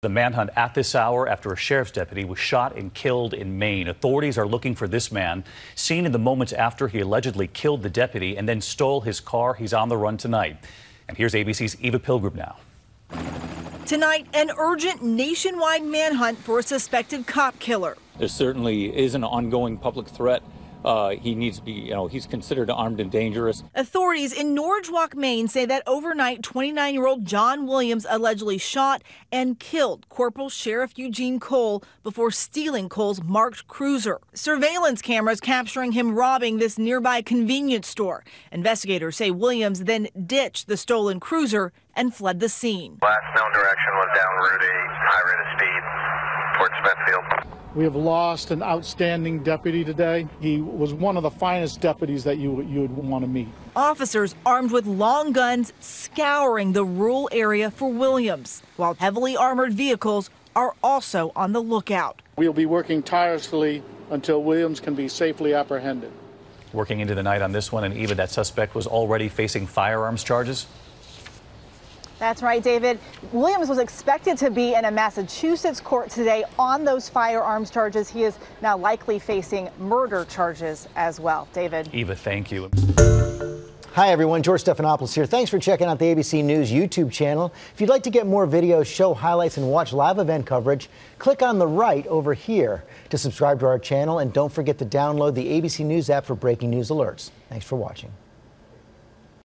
The manhunt at this hour after a sheriff's deputy was shot and killed in Maine. Authorities are looking for this man, seen in the moments after he allegedly killed the deputy and then stole his car. He's on the run tonight. And here's ABC's Eva Pilgrim now. Tonight, an urgent nationwide manhunt for a suspected cop killer. There certainly is an ongoing public threat uh, he needs to be, you know, he's considered armed and dangerous. Authorities in Norridgewock, Maine say that overnight 29 year old John Williams allegedly shot and killed Corporal Sheriff Eugene Cole before stealing Cole's marked cruiser. Surveillance cameras capturing him robbing this nearby convenience store. Investigators say Williams then ditched the stolen cruiser and fled the scene. Last known direction was down Route 8, high rate of speed towards Smithfield. We have lost an outstanding deputy today. He was one of the finest deputies that you, you would want to meet. Officers armed with long guns scouring the rural area for Williams, while heavily armored vehicles are also on the lookout. We'll be working tirelessly until Williams can be safely apprehended. Working into the night on this one, and Eva, that suspect was already facing firearms charges. That's right, David. Williams was expected to be in a Massachusetts court today on those firearms charges. He is now likely facing murder charges as well. David. Eva, thank you. Hi, everyone. George Stephanopoulos here. Thanks for checking out the ABC News YouTube channel. If you'd like to get more videos, show highlights, and watch live event coverage, click on the right over here to subscribe to our channel. And don't forget to download the ABC News app for breaking news alerts. Thanks for watching.